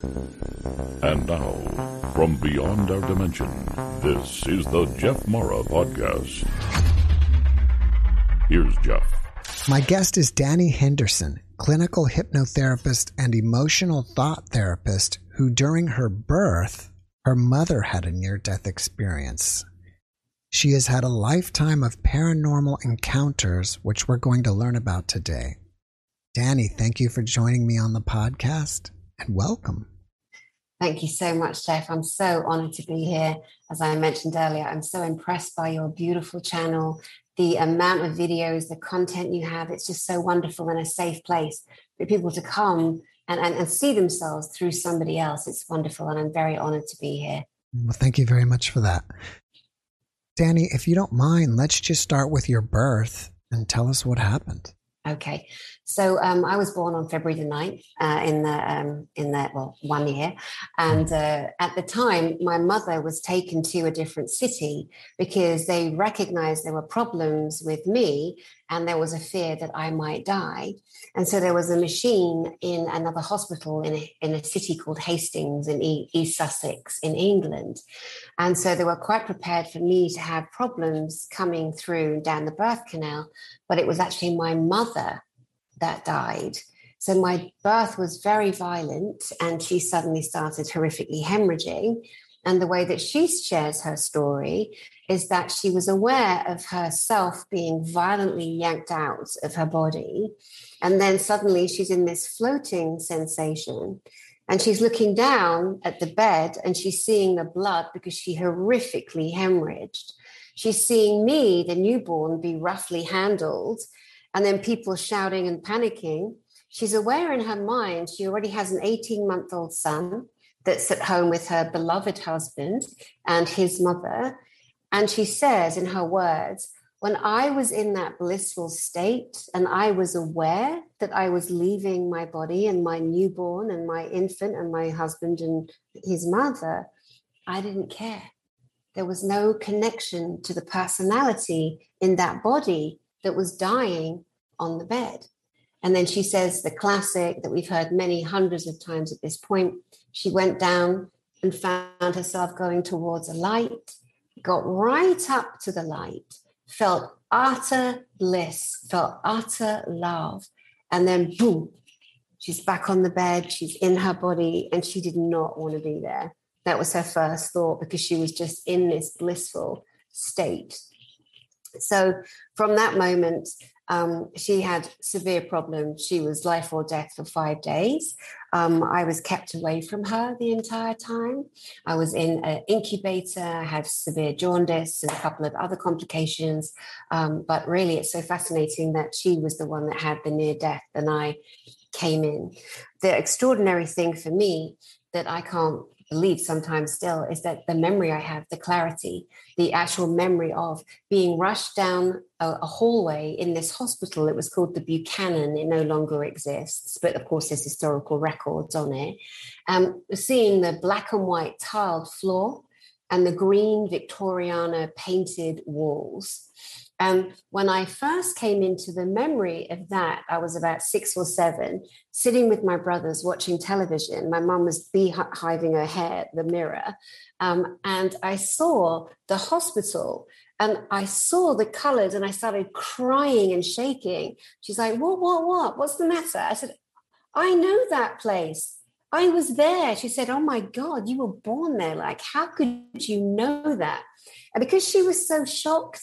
And now, from beyond our dimension, this is the Jeff Mara Podcast. Here's Jeff. My guest is Danny Henderson, clinical hypnotherapist and emotional thought therapist, who during her birth, her mother had a near death experience. She has had a lifetime of paranormal encounters, which we're going to learn about today. Danny, thank you for joining me on the podcast and welcome. Thank you so much, Jeff. I'm so honored to be here. As I mentioned earlier, I'm so impressed by your beautiful channel, the amount of videos, the content you have. It's just so wonderful and a safe place for people to come and, and, and see themselves through somebody else. It's wonderful. And I'm very honored to be here. Well, thank you very much for that. Danny, if you don't mind, let's just start with your birth and tell us what happened. Okay, so um, I was born on February the 9th uh, in the um, in the well one year, and uh, at the time my mother was taken to a different city because they recognized there were problems with me, and there was a fear that I might die, and so there was a machine in another hospital in a, in a city called Hastings in East Sussex in England, and so they were quite prepared for me to have problems coming through down the birth canal, but it was actually my mother that died. So my birth was very violent, and she suddenly started horrifically hemorrhaging. And the way that she shares her story is that she was aware of herself being violently yanked out of her body. And then suddenly she's in this floating sensation. And she's looking down at the bed and she's seeing the blood because she horrifically hemorrhaged. She's seeing me, the newborn, be roughly handled and then people shouting and panicking. She's aware in her mind she already has an 18 month old son that's at home with her beloved husband and his mother. And she says in her words, when I was in that blissful state and I was aware that I was leaving my body and my newborn and my infant and my husband and his mother, I didn't care. There was no connection to the personality in that body that was dying on the bed. And then she says the classic that we've heard many hundreds of times at this point. She went down and found herself going towards a light, got right up to the light, felt utter bliss, felt utter love. And then, boom, she's back on the bed, she's in her body, and she did not want to be there. That was her first thought because she was just in this blissful state. So, from that moment, um, she had severe problems. She was life or death for five days. Um, I was kept away from her the entire time. I was in an incubator, I had severe jaundice and a couple of other complications. Um, but really, it's so fascinating that she was the one that had the near death and I came in. The extraordinary thing for me that I can't believe sometimes still is that the memory I have, the clarity, the actual memory of being rushed down a, a, hallway in this hospital. It was called the Buchanan. It no longer exists, but of course, there's historical records on it. Um, seeing the black and white tiled floor and the green Victoriana painted walls and when I first came into the memory of that, I was about six or seven, sitting with my brothers watching television. My mum was beehiving her hair, at the mirror. Um, and I saw the hospital and I saw the colors and I started crying and shaking. She's like, What, what, what? What's the matter? I said, I know that place. I was there. She said, Oh my God, you were born there. Like, how could you know that? And because she was so shocked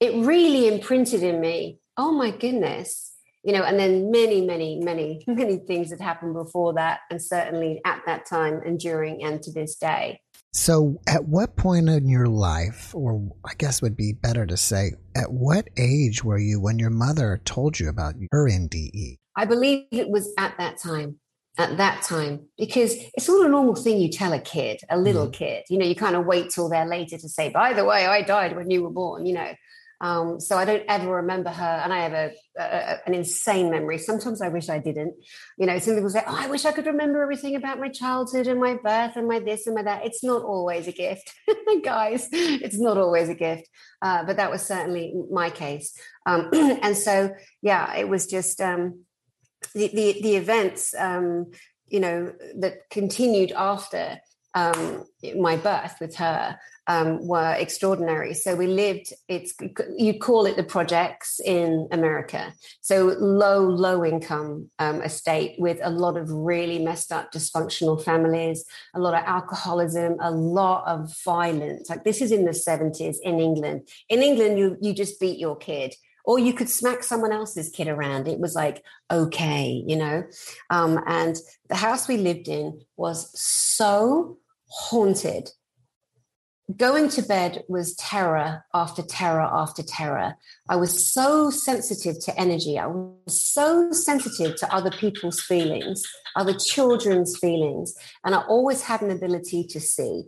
it really imprinted in me oh my goodness you know and then many many many many things had happened before that and certainly at that time and during and to this day so at what point in your life or i guess would be better to say at what age were you when your mother told you about her nde i believe it was at that time at that time because it's not a normal thing you tell a kid, a little mm. kid. You know, you kind of wait till they're later to say, by the way, I died when you were born, you know. Um, so I don't ever remember her, and I have a, a, an insane memory. Sometimes I wish I didn't. You know, some people say, "Oh, I wish I could remember everything about my childhood and my birth and my this and my that." It's not always a gift, guys. It's not always a gift, uh, but that was certainly my case. Um, and so, yeah, it was just um, the, the the events, um, you know, that continued after um, my birth with her um, were extraordinary. So we lived, it's you call it the projects in America. So low, low income um, estate with a lot of really messed up, dysfunctional families, a lot of alcoholism, a lot of violence. Like this is in the 70s in England. In England, you you just beat your kid or you could smack someone else's kid around. It was like, okay, you know? Um, and the house we lived in was so haunted. Going to bed was terror after terror after terror. I was so sensitive to energy. I was so sensitive to other people's feelings, other children's feelings. And I always had an ability to see.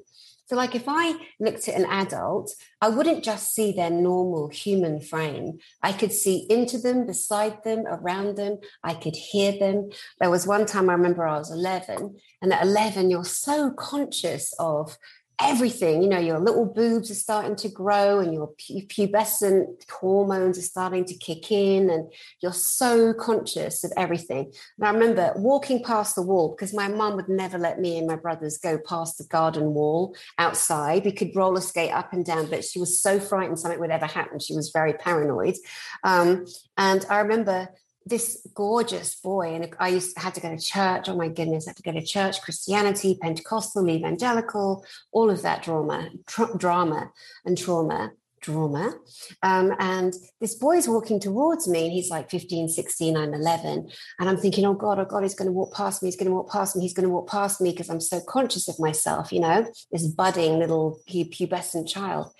So, like if I looked at an adult, I wouldn't just see their normal human frame. I could see into them, beside them, around them. I could hear them. There was one time I remember I was 11, and at 11, you're so conscious of everything. You know, your little boobs are starting to grow and your pubescent hormones are starting to kick in, and you're so conscious of everything. And I remember walking past the wall because my mum would never let me and my brothers go past the garden wall outside. We could roller skate up and down, but she was so frightened something would ever happen. She was very paranoid. Um, and I remember this gorgeous boy and i used had to go to church. Oh my goodness i had to go to church christianity pentecostal evangelical all of that drama tra- drama and trauma drama. Um, and this boy is walking towards me and he's like 15 16 i'm 11 and i'm thinking oh god oh god he's going to walk past me he's going to walk past me he's going to walk past me because i'm so conscious of myself you know this budding little pubescent child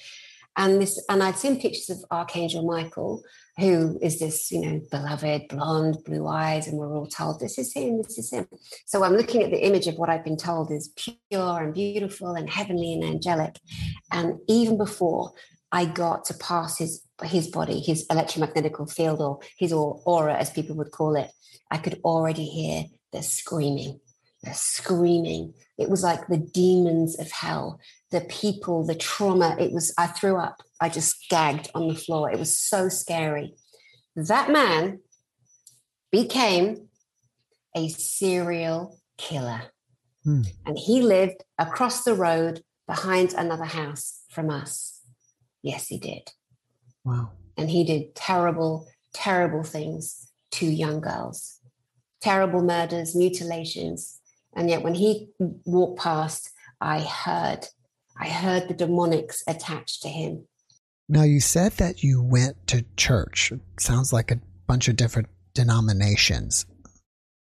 and this and i'd seen pictures of archangel michael who is this, you know, beloved, blonde, blue eyes, and we're all told this is him, this is him. So I'm looking at the image of what I've been told is pure and beautiful and heavenly and angelic. And even before I got to pass his his body, his electromagnetical field or his aura, as people would call it, I could already hear the screaming, the screaming. It was like the demons of hell, the people, the trauma. It was, I threw up. I just gagged on the floor. It was so scary. That man became a serial killer. Hmm. And he lived across the road behind another house from us. Yes, he did. Wow. And he did terrible, terrible things to young girls, terrible murders, mutilations. And yet, when he walked past, I heard, I heard the demonics attached to him. Now, you said that you went to church. It sounds like a bunch of different denominations.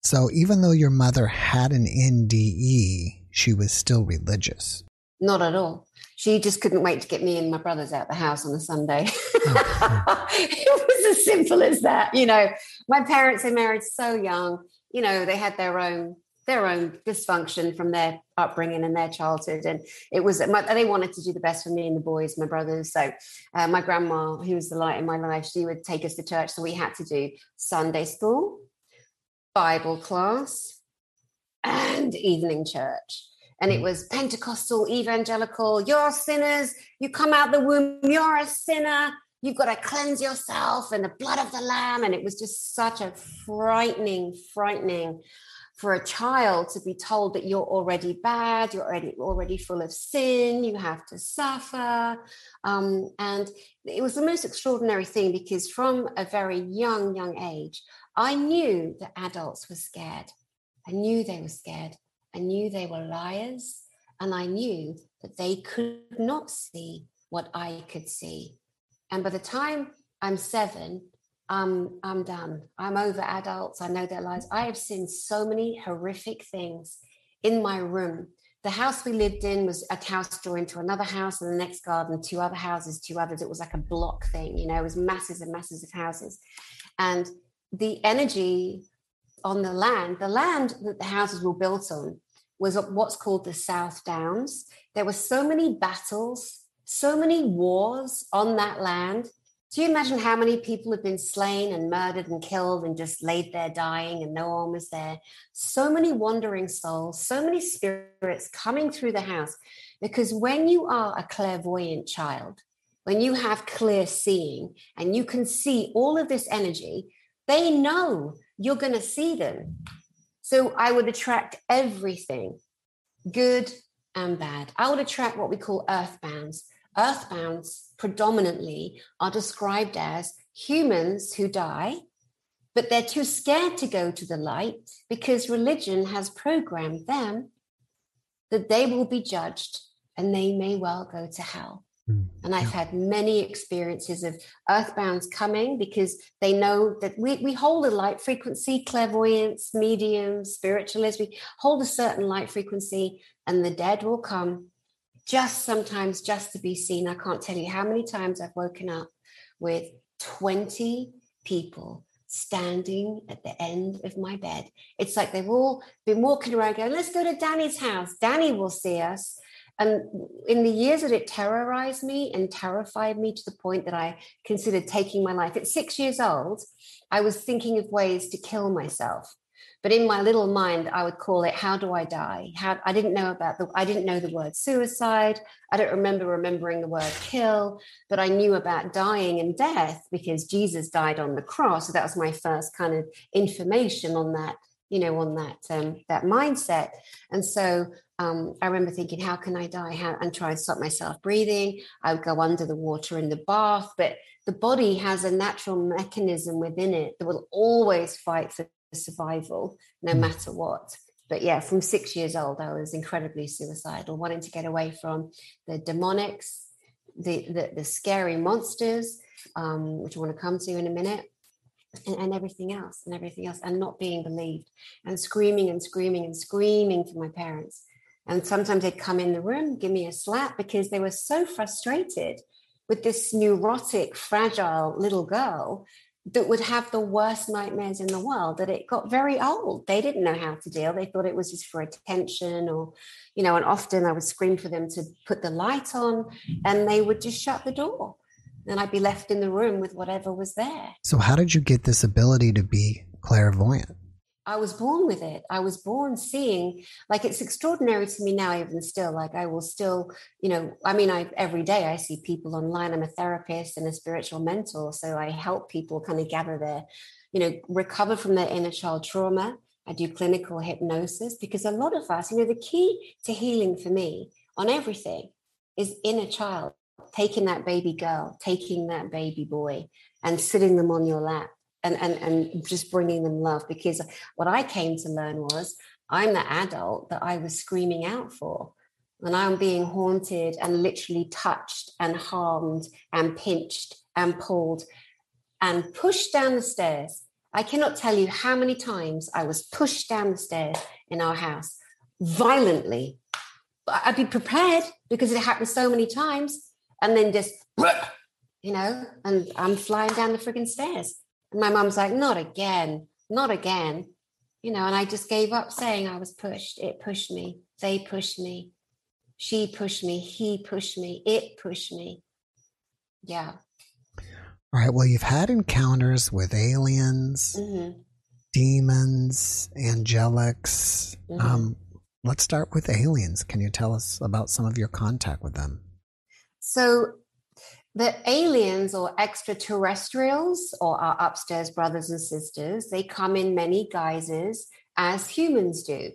So, even though your mother had an NDE, she was still religious. Not at all. She just couldn't wait to get me and my brothers out the house on a Sunday. Oh. it was as simple as that. You know, my parents are married so young. You know, they had their own their own dysfunction from their upbringing and their childhood. And it was, they wanted to do the best for me and the boys, my brothers. So uh, my grandma, who was the light in my life, she would take us to church. So we had to do Sunday school, Bible class, and evening church. And it mm. was Pentecostal, evangelical, you're sinners, you come out the womb, you're a sinner, you've got to cleanse yourself and the blood of the lamb. And it was just such a frightening, frightening for a child to be told that you're already bad, you're already already full of sin, you have to suffer, um, and it was the most extraordinary thing because from a very young young age, I knew that adults were scared. I knew they were scared. I knew they were liars, and I knew that they could not see what I could see. And by the time I'm seven, I'm I'm done. I'm over adults. I know their lives. I have seen so many horrific things in my room. The house we lived in was a house joined to another house, and the next garden, two other houses, two others. It was like a block thing, you know. It was masses and masses of houses, and the energy on the land, the land that the houses were built on was what's called the South Downs. There were so many battles, so many wars on that land. Do you imagine how many people have been slain and murdered and killed and just laid there dying and no one was there? So many wandering souls, so many spirits coming through the house. Because when you are a clairvoyant child, when you have clear seeing and you can see all of this energy, they know you're going to see them. So I would attract everything, good and bad. I would attract what we call earthbounds. Earthbounds predominantly are described as humans who die, but they're too scared to go to the light because religion has programmed them that they will be judged and they may well go to hell. Mm, and I've had many experiences of earthbounds coming because they know that we, we hold a light frequency, clairvoyance, medium, spiritualist, we hold a certain light frequency, and the dead will come just sometimes just to be seen. I can't tell you how many times I've woken up with 20 people standing at the end of my bed. It's like they've all been walking around going, let's go to Danny's house. Danny will see us. And in the years that it terrorized me and terrified me to the point that I considered taking my life, at six years old, I was thinking of ways to kill myself. But in my little mind, I would call it "How do I die?" How I didn't know about the I didn't know the word suicide. I don't remember remembering the word kill, but I knew about dying and death because Jesus died on the cross. So that was my first kind of information on that you know on that um, that mindset and so um, i remember thinking how can i die how, and try and stop myself breathing i would go under the water in the bath but the body has a natural mechanism within it that will always fight for survival no mm. matter what but yeah from six years old i was incredibly suicidal wanting to get away from the demonics the the, the scary monsters um, which i want to come to in a minute and, and, everything else and everything else and not being believed and screaming and screaming and screaming for my parents and sometimes they'd come in the room give me a slap because they were so frustrated with this neurotic fragile little girl that would have the worst nightmares in the world that it got very old they didn't know how to deal they thought it was just for attention or you know and often i would scream for them to put the light on and they would just shut the door and I'd be left in the room with whatever was there. So, how did you get this ability to be clairvoyant? I was born with it. I was born seeing, like, it's extraordinary to me now, even still. Like, I will still, you know, I mean, I every day I see people online. I'm a therapist and a spiritual mentor. So I help people kind of gather their, you know, recover from their inner child trauma. I do clinical hypnosis because a lot of us, you know, the key to healing for me on everything is inner child taking that baby girl, taking that baby boy, and sitting them on your lap and, and, and just bringing them love. Because what I came to learn was I'm the adult that I was screaming out for. And I'm being haunted and literally touched and harmed and pinched and pulled and pushed down the stairs. I cannot tell you how many times I was pushed down the stairs in our house violently. But I'd be prepared because it happened so many times and then just, you know, and I'm flying down the frigging stairs. My mom's like, not again, not again, you know, and I just gave up saying I was pushed. It pushed me. They pushed me. She pushed me. He pushed me. It pushed me. Yeah. All right. Well, you've had encounters with aliens, mm-hmm. demons, angelics. Mm-hmm. Um, let's start with aliens. Can you tell us about some of your contact with them? So the aliens or extraterrestrials or our upstairs brothers and sisters, they come in many guises as humans do.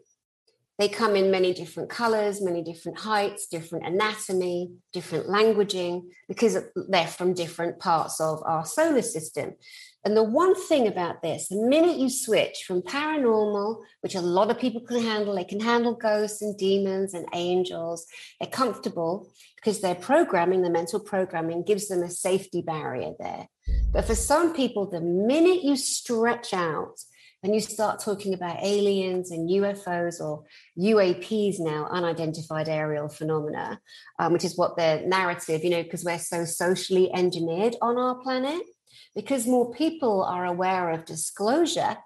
They come in many different colors, many different heights, different anatomy, different languaging, because they're from different parts of our solar system. And the one thing about this, the minute you switch from paranormal, which a lot of people can handle, they can handle ghosts and demons and angels, they're comfortable because their programming, the mental programming, gives them a safety barrier there. But for some people, the minute you stretch out and you start talking about aliens and UFOs or UAPs now, unidentified aerial phenomena, um, which is what their narrative, you know, because we're so socially engineered on our planet because more people are aware of disclosure,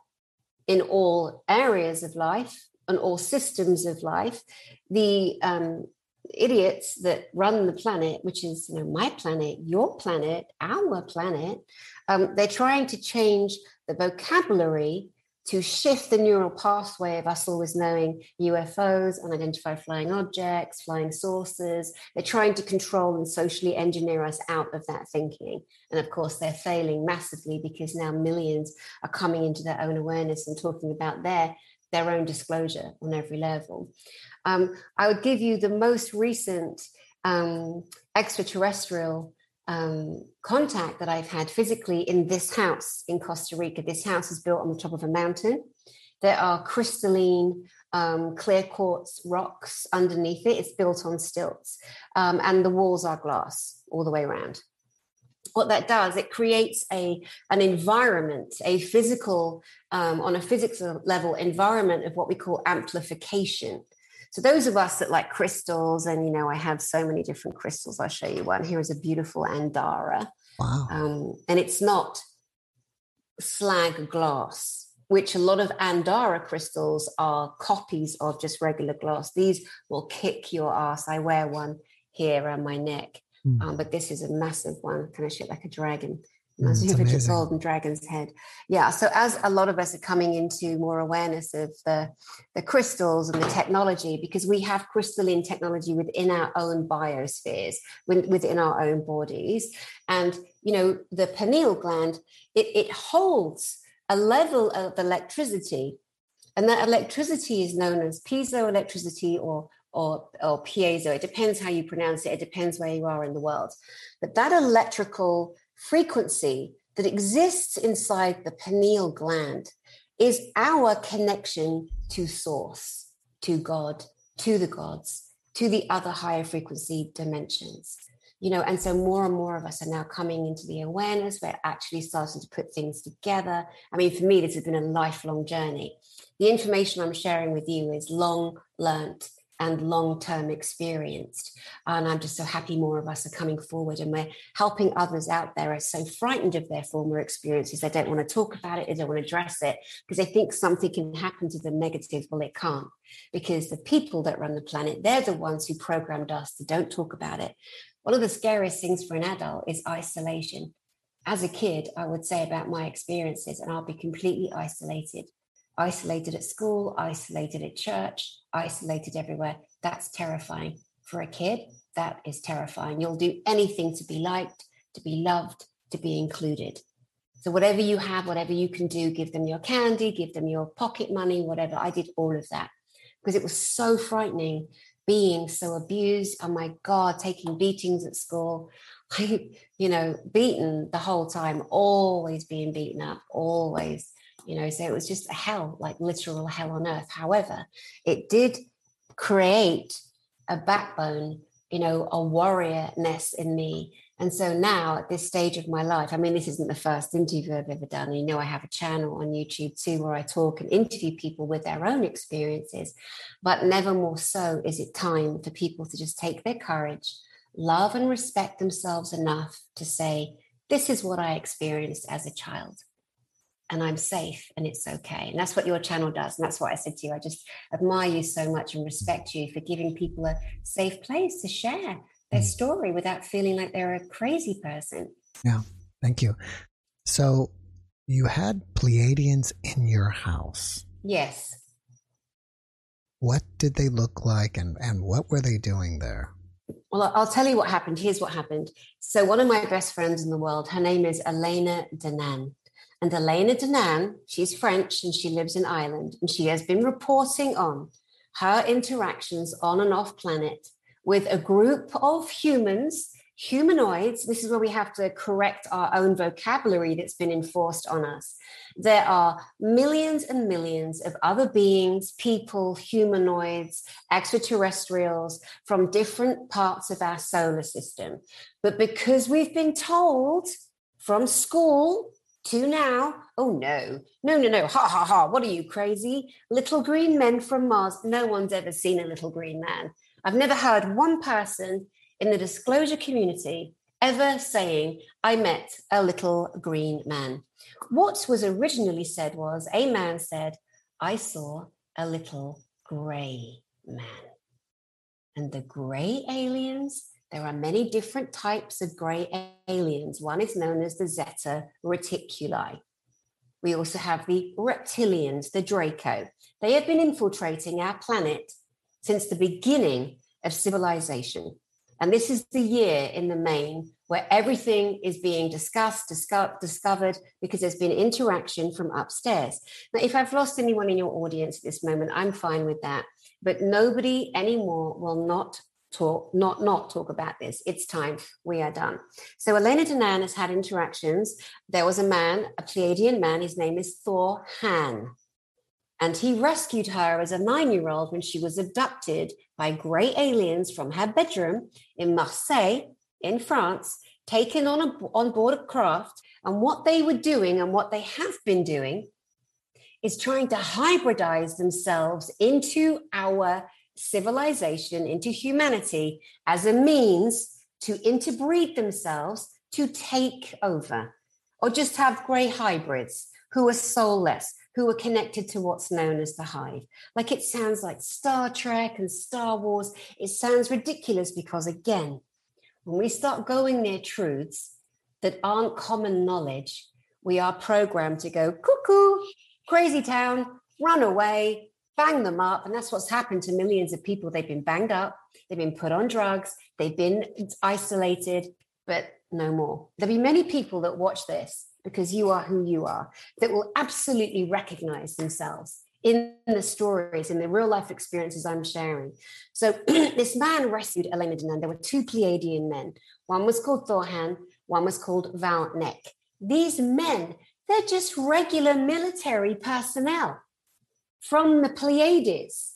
in all areas of life and all systems of life. The um, idiots that run the planet, which is you know my planet, your planet, our planet, um, they're trying to change the vocabulary to shift the neural pathway of us always knowing UFOs, unidentified flying objects, flying saucers. They're trying to control and socially engineer us out of that thinking. And of course, they're failing massively because now millions are coming into their own awareness and talking about their, their own disclosure on every level. Um, I would give you the most recent um, extraterrestrial um, contact that I've had physically in this house in Costa Rica. This house is built on the top of a mountain. There are crystalline, um, clear quartz rocks underneath it. It's built on stilts, um, and the walls are glass all the way around. What that does, it creates a an environment, a physical, um, on a physics level environment of what we call amplification. So those of us that like crystals, and you know, I have so many different crystals. I'll show you one. Here is a beautiful Andara. Wow. Um, and it's not slag glass, which a lot of Andara crystals are copies of just regular glass. These will kick your ass. I wear one here around my neck. Mm. Um, but this is a massive one, kind of shaped like a dragon. Mm, it's golden dragon's head. Yeah. So as a lot of us are coming into more awareness of the, the crystals and the technology, because we have crystalline technology within our own biospheres, within our own bodies. And, you know, the pineal gland, it, it holds a level of electricity. And that electricity is known as piezoelectricity or or, or piezo. It depends how you pronounce it. It depends where you are in the world. But that electrical frequency that exists inside the pineal gland is our connection to source, to God, to the gods, to the other higher frequency dimensions. You know, and so more and more of us are now coming into the awareness. We're actually starting to put things together. I mean, for me, this has been a lifelong journey. The information I'm sharing with you is long learnt and long term experienced. And I'm just so happy more of us are coming forward and we're helping others out there are so frightened of their former experiences. They don't want to talk about it, they don't want to address it because they think something can happen to them negative. Well, it can't because the people that run the planet, they're the ones who programmed us to don't talk about it. One of the scariest things for an adult is isolation. As a kid, I would say about my experiences, and I'll be completely isolated isolated at school, isolated at church, isolated everywhere. That's terrifying. For a kid, that is terrifying. You'll do anything to be liked, to be loved, to be included. So, whatever you have, whatever you can do, give them your candy, give them your pocket money, whatever. I did all of that because it was so frightening being so abused. Oh my God, taking beatings at school. I, you know, beaten the whole time, always being beaten up, always you know so it was just a hell like literal hell on earth. However it did create a backbone you know a warriorness in me. And so now at this stage of my life i mean this isn't the first interview i've ever done. You know i have a channel on youtube too where i talk and interview people with their own experiences. But never more so is it time for people to just take their courage love and respect themselves enough to say this is what i experienced as a child and I'm safe and it's okay. And that's what your channel does. And that's what I said to you. I just admire you so much and respect you for giving people a safe place to share their mm. story without feeling like they're a crazy person. Yeah. Thank you. So you had Pleiadians in your house. Yes. What did they look like and, and what were they doing there? Well, I'll tell you what happened. Here's what happened. So, one of my best friends in the world, her name is Elena Danaan. And Elena Danaan, she's French and she lives in Ireland, and she has been reporting on her interactions on and off planet with a group of humans, humanoids. This is where we have to correct our own vocabulary that's been enforced on us. There are millions and millions of other beings, people, humanoids, extraterrestrials from different parts of our solar system. But because we've been told from school to now. Oh no, no, no, no. Ha ha ha. What are you crazy? Little green men from Mars. No one's ever seen a little green man. I've never heard one person in the disclosure community ever saying, I met a little green man. What was originally said was, a man said, I saw a little gray man. And the gray aliens, there are many different types of gray aliens. One is known as the Zeta Reticuli. We also have the reptilians, the Draco. They have been infiltrating our planet since the beginning of civilization. And this is the year in the main where everything is being discussed, disco- discovered, because there's been interaction from upstairs. Now, if I've lost anyone in your audience at this moment, I'm fine with that. But nobody anymore will not talk, not not talk about this. It's time. We are done. So Elena Danaan has had interactions. There was a man, a Pleiadian man. His name is Thor Han. And he rescued her as a nine year old when she was abducted by grey aliens from her bedroom in Marseille, in France, taken on, a, on board a craft. And what they were doing and what they have been doing is trying to hybridize themselves into our civilization, into humanity, as a means to interbreed themselves to take over, or just have grey hybrids who are soulless, who are connected to what's known as the hive. Like it sounds like Star Trek and Star Wars. It sounds ridiculous because, again, when we start going near truths that aren't common knowledge, we are programmed to go cuckoo, crazy town, run away, bang them up. And that's what's happened to millions of people. They've been banged up, they've been put on drugs, they've been isolated, but no more. There'll be many people that watch this because you are who you are, that will absolutely recognize themselves in the stories, in the real life experiences I'm sharing. So this man rescued Elena Danaan. There were two Pleiadian men. One was called Thorhan, one was called Valnek. These men, they're just regular military personnel from the Pleiades,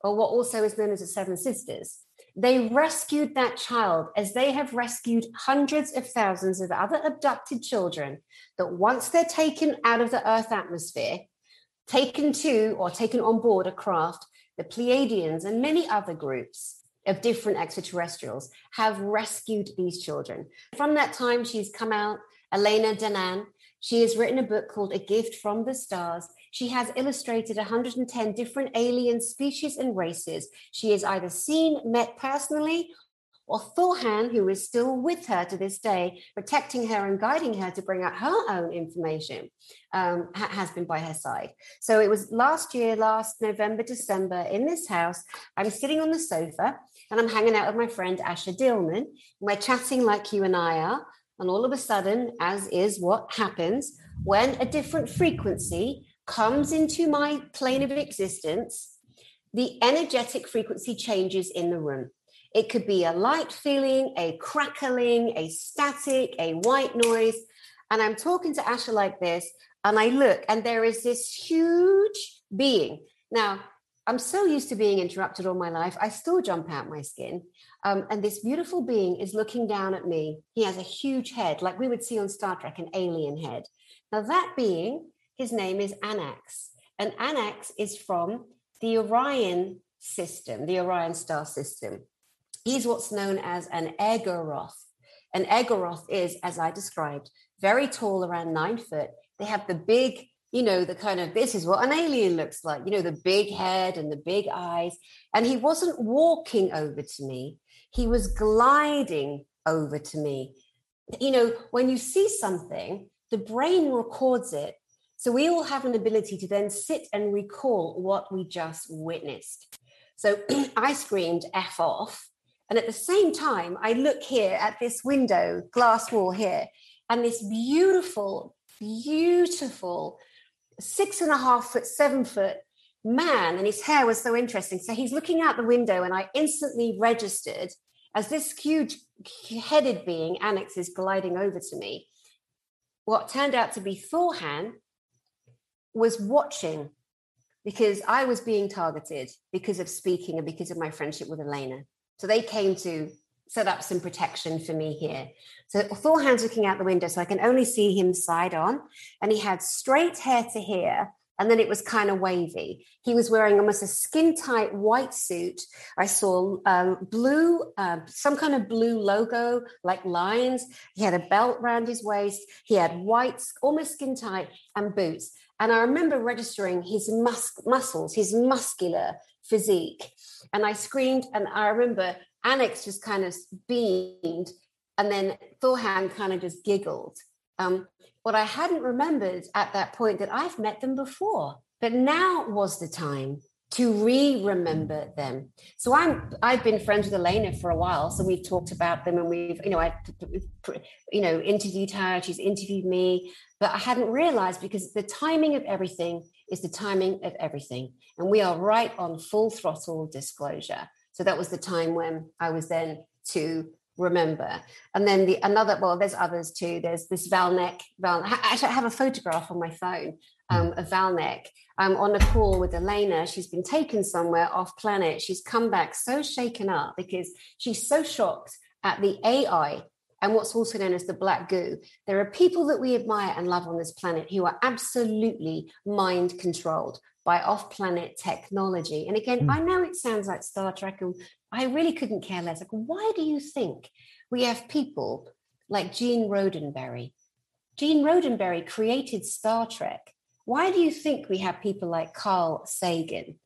or what also is known as the Seven Sisters. They rescued that child as they have rescued hundreds of thousands of other abducted children that once they're taken out of the Earth atmosphere, taken to or taken on board a craft, the Pleiadians and many other groups of different extraterrestrials have rescued these children. From that time, she's come out, Elena Danaan. She has written a book called A Gift from the Stars she has illustrated 110 different alien species and races. She has either seen, met personally, or Thorhan, who is still with her to this day, protecting her and guiding her to bring out her own information, um, ha- has been by her side. So it was last year, last November, December, in this house. I'm sitting on the sofa and I'm hanging out with my friend Asha Dillman. We're chatting like you and I are. And all of a sudden, as is what happens when a different frequency comes into my plane of existence, the energetic frequency changes in the room. It could be a light feeling, a crackling, a static, a white noise. And I'm talking to Asha like this, and I look, and there is this huge being. Now, I'm so used to being interrupted all my life, I still jump out my skin. Um, and this beautiful being is looking down at me. He has a huge head, like we would see on Star Trek, an alien head. Now, that being his name is Anax. And Anax is from the Orion system, the Orion star system. He's what's known as an Egaroth. An Egaroth is, as I described, very tall, around nine foot. They have the big, you know, the kind of this is what an alien looks like, you know, the big head and the big eyes. And he wasn't walking over to me, he was gliding over to me. You know, when you see something, the brain records it so we all have an ability to then sit and recall what we just witnessed. So I screamed F off. And at the same time, I look here at this window, glass wall here, and this beautiful, beautiful six and a half foot, seven foot man, and his hair was so interesting. So he's looking out the window, and I instantly registered as this huge headed being, Anax, is gliding over to me. What turned out to be Thorhan, was watching because I was being targeted because of speaking and because of my friendship with Elena. So they came to set up some protection for me here. So four Thorhan's looking out the window, so I can only see him side on. And he had straight hair to here, and then it was kind of wavy. He was wearing almost a skin tight white suit. I saw um, blue, uh, some kind of blue logo like lines. He had a belt around his waist. He had white, almost skin tight, and boots. And I remember registering his mus- muscles, his muscular physique. And I screamed, and I remember Anax just kind of beamed, and then Thorhan kind of just giggled. Um, what I hadn't remembered at that point that I've met them before, but now was the time to re-remember them. So I'm I've been friends with Elena for a while, so we've talked about them and we've you know I you know interviewed her, she's interviewed me, but I hadn't realized because the timing of everything is the timing of everything, and we are right on full throttle disclosure. So that was the time when I was then to remember. And then the another, well, there's others too. There's this Valnek. Val, actually, I have a photograph on my phone um, of Valnek. I'm on a call with Elena. She's been taken somewhere off planet. She's come back so shaken up because she's so shocked at the AI and what's also known as the black goo. There are people that we admire and love on this planet who are absolutely mind controlled by off planet technology. And again, mm. I know it sounds like Star Trek, and I really couldn't care less. Like, why do you think we have people like Gene Roddenberry? Gene Roddenberry created Star Trek. Why do you think we have people like Carl Sagan?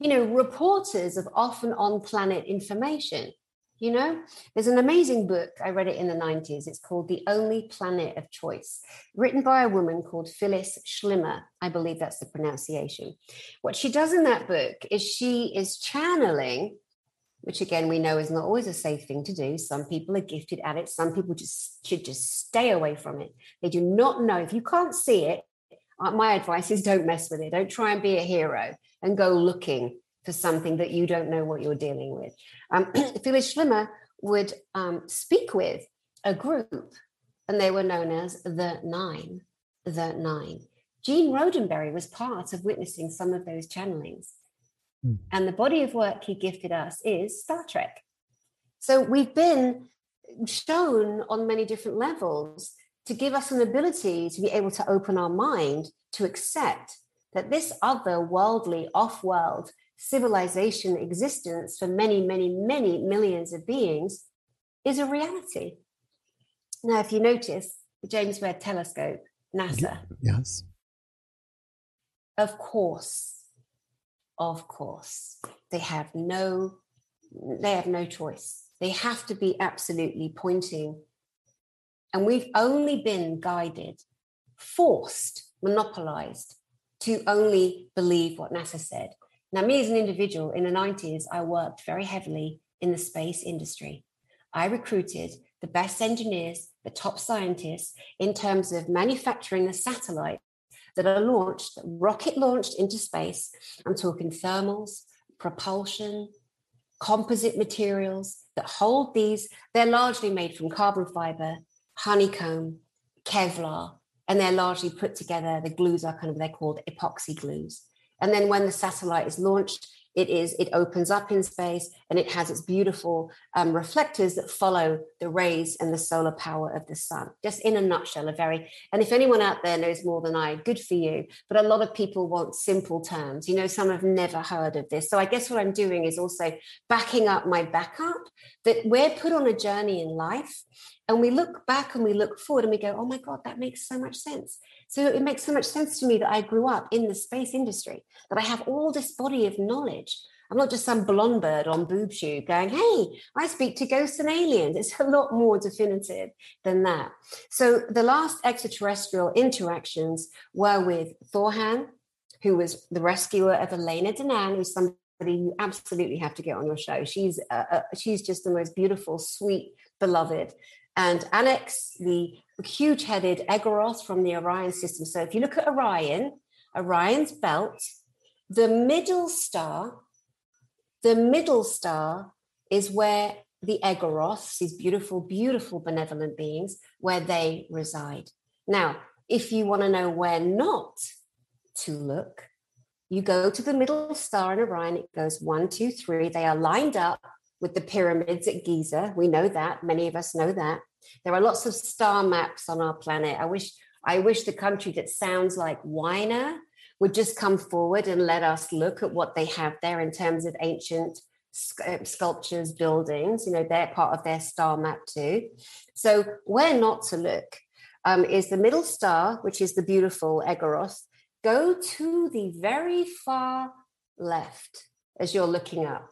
You know, reporters of often on planet information. You know, there's an amazing book. I read it in the 90s. It's called The Only Planet of Choice, written by a woman called Phyllis Schlemmer. I believe that's the pronunciation. What she does in that book is she is channeling, which again we know is not always a safe thing to do. Some people are gifted at it, some people just should just stay away from it. They do not know. If you can't see it, my advice is don't mess with it. Don't try and be a hero and go looking for something that you don't know what you're dealing with. Um, Phyllis Schlemmer would um, speak with a group, and they were known as the Nine. The Nine. Gene Roddenberry was part of witnessing some of those channelings. Hmm. And the body of work he gifted us is Star Trek. So we've been shown on many different levels to give us an ability to be able to open our mind to accept that this other worldly, off world civilization existence for many, many, many millions of beings is a reality. Now, if you notice the James Webb Telescope, NASA. Yes. Of course, of course, they have no, they have no choice. They have to be absolutely pointing. And we've only been guided, forced, monopolized to only believe what NASA said. Now, me as an individual in the 90s, I worked very heavily in the space industry. I recruited the best engineers, the top scientists in terms of manufacturing the satellites that are launched, rocket launched into space. I'm talking thermals, propulsion, composite materials that hold these. They're largely made from carbon fiber, honeycomb, Kevlar, and they're largely put together. The glues are kind of, they're called epoxy glues. And then when the satellite is launched, it is it opens up in space and it has its beautiful um, reflectors that follow the rays and the solar power of the sun just in a nutshell a very and if anyone out there knows more than i good for you but a lot of people want simple terms you know some have never heard of this so i guess what i'm doing is also backing up my backup that we're put on a journey in life and we look back and we look forward and we go oh my god that makes so much sense so it makes so much sense to me that I grew up in the space industry, that I have all this body of knowledge. I'm not just some blonde bird on BoobTube going, hey, I speak to ghosts and aliens. It's a lot more definitive than that. So the last extraterrestrial interactions were with Thorhan, who was the rescuer of Elena Danaan, who's somebody you absolutely have to get on your show. She's uh, uh, she's just the most beautiful, sweet, beloved and Anax, the huge headed Egaroth from the Orion system. So if you look at Orion, Orion's belt, the middle star, the middle star is where the Egaroths, these beautiful, beautiful benevolent beings, where they reside. Now, if you want to know where not to look, you go to the middle star in Orion. It goes one, two, three. They are lined up with the pyramids at Giza. We know that. Many of us know that. There are lots of star maps on our planet. I wish I wish the country that sounds like Whiner would just come forward and let us look at what they have there in terms of ancient uh, sculptures, buildings. You know, they're part of their star map too. So, where not to look um, is the middle star, which is the beautiful Egaroth. Go to the very far left as you're looking up.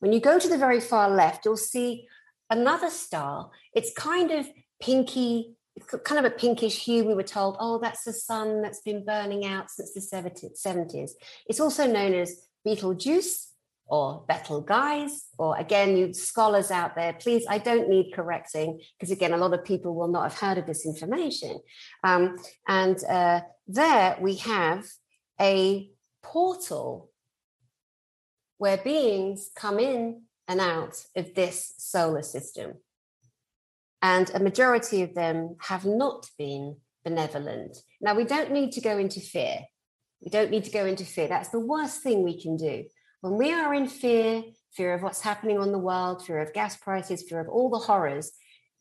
When you go to the very far left, you'll see another star. It's kind of pinky, kind of a pinkish hue. We were told, oh, that's the sun that's been burning out since the 70s. It's also known as Betelgeuse or Betelgeuse, or again, you scholars out there, please, I don't need correcting because again, a lot of people will not have heard of this information. Um, and uh, there we have a portal where beings come in and out of this solar system. And a majority of them have not been benevolent. Now, we don't need to go into fear. We don't need to go into fear. That's the worst thing we can do. When we are in fear, fear of what's happening on the world, fear of gas prices, fear of all the horrors,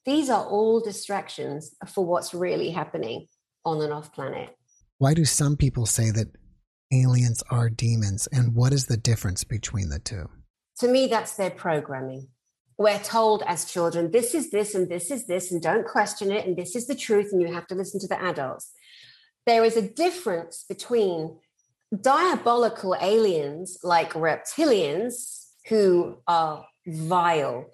these are all distractions for what's really happening on and off planet. Why do some people say that aliens are demons? And what is the difference between the two? To me, that's their programming. We're told as children, this is this and this is this, and don't question it, and this is the truth, and you have to listen to the adults. There is a difference between diabolical aliens like reptilians who are vile.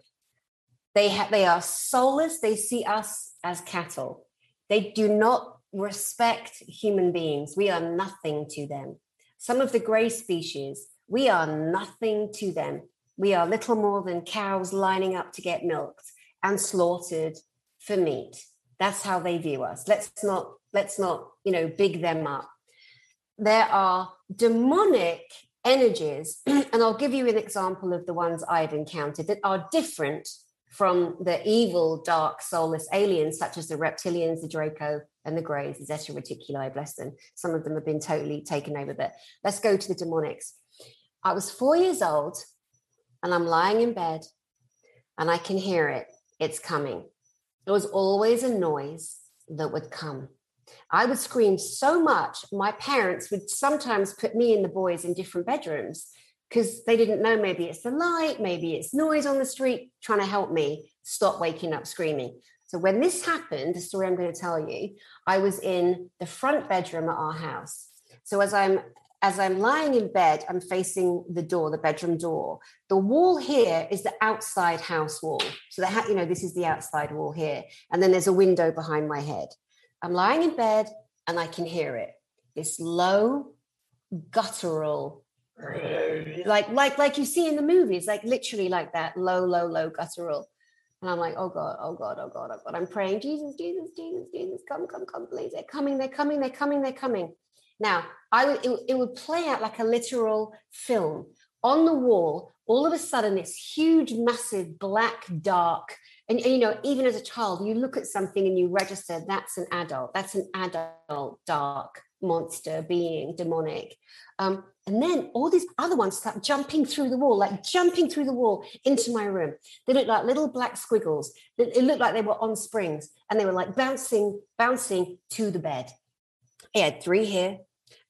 They, ha- they are soulless, they see us as cattle. They do not respect human beings. We are nothing to them. Some of the gray species, we are nothing to them. We are little more than cows lining up to get milked and slaughtered for meat. That's how they view us. Let's not let's not, you know, big them up. There are demonic energies, and I'll give you an example of the ones I've encountered that are different from the evil, dark, soulless aliens, such as the reptilians, the Draco, and the Greys, the Zeta Reticuli, bless them. Some of them have been totally taken over, but let's go to the demonics. I was four years old and I'm lying in bed and I can hear it. It's coming. It was always a noise that would come. I would scream so much, my parents would sometimes put me and the boys in different bedrooms because they didn't know maybe it's the light, maybe it's noise on the street trying to help me stop waking up screaming. So when this happened, the story I'm going to tell you, I was in the front bedroom at our house. So as I'm as I'm lying in bed, I'm facing the door, the bedroom door. The wall here is the outside house wall. So that you know, this is the outside wall here, and then there's a window behind my head. I'm lying in bed and I can hear it. This low, guttural, like like like you see in the movies, like literally like that low, low, low guttural. And I'm like, oh God, oh God, oh God, oh God. I'm praying, Jesus, Jesus, Jesus, Jesus, come, come, come, please. They're coming, they're coming, they're coming, they're coming. Now, I would, it, it would play out like a literal film on the wall. All of a sudden, this huge, massive, black, dark, and, and, you know, even as a child, you look at something and you register that's an adult, that's an adult, dark monster being, demonic. Um, and then all these other ones start jumping through the wall, like jumping through the wall into my room. They looked like little black squiggles. It looked like they were on springs and they were like bouncing, bouncing to the bed. I had three here,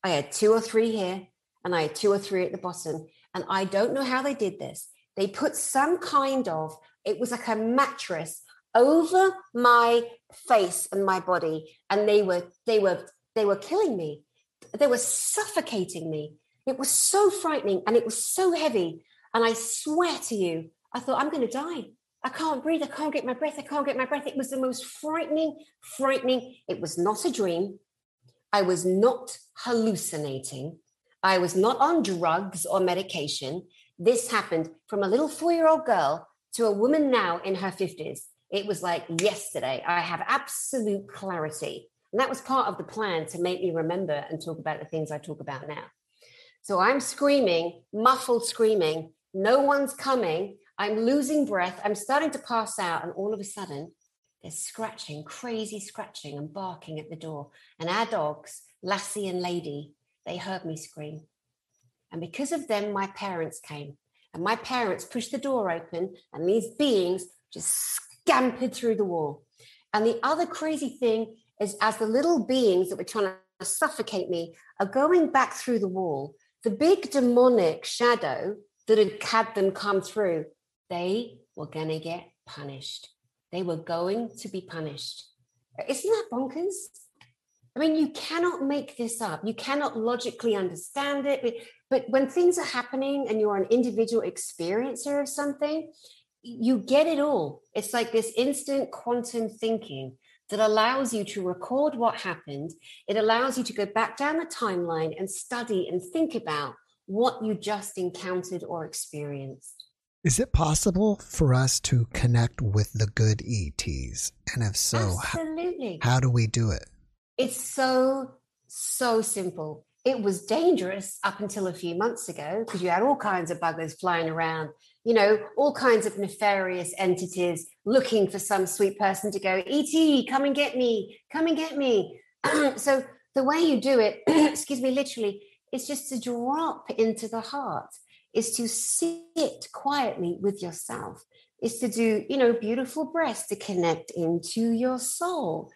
I had two or three here, and I had two or three at the bottom. And I don't know how they did this. They put some kind of, it was like a mattress over my face and my body. And they were, they were, they were killing me. They were suffocating me. It was so frightening and it was so heavy. And I swear to you, I thought, I'm going to die. I can't breathe. I can't get my breath. I can't get my breath. It was the most frightening, frightening. It was not a dream. I was not hallucinating. I was not on drugs or medication. This happened from a little four year old girl to a woman now in her 50s. It was like yesterday. I have absolute clarity. And that was part of the plan to make me remember and talk about the things I talk about now. So I'm screaming, muffled screaming. No one's coming. I'm losing breath. I'm starting to pass out. And all of a sudden, there's scratching, crazy scratching and barking at the door. And our dogs, Lassie and Lady, they heard me scream. And because of them, my parents came. And my parents pushed the door open, and these beings just scampered through the wall. And the other crazy thing is, as the little beings that were trying to suffocate me are going back through the wall. The big demonic shadow that had had them come through, they were going to get punished. They were going to be punished. Isn't that bonkers? I mean, you cannot make this up. You cannot logically understand it. But when things are happening and you're an individual experiencer of something, you get it all. It's like this instant quantum thinking that allows you to record what happened. It allows you to go back down the timeline and study and think about what you just encountered or experienced. Is it possible for us to connect with the good ETs? And if so, Absolutely. How, how do we do it? It's so, so simple. It was dangerous up until a few months ago because you had all kinds of buggers flying around, you know, all kinds of nefarious entities looking for some sweet person to go, ET, come and get me, come and get me. so the way you do it, excuse me, literally, is just to drop into the heart is to sit quietly with yourself, is to do, you know, beautiful breaths to connect into your soul.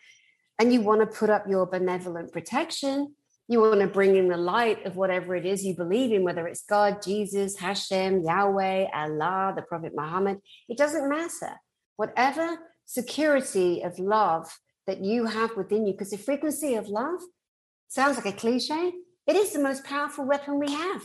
And you want to put up your benevolent protection. You want to bring in the light of whatever it is you believe in, whether it's God, Jesus, Hashem, Yahweh, Allah, the Prophet Muhammad. It doesn't matter. Whatever security of love that you have within you, because the frequency of love sounds like a cliche. It is the most powerful weapon we have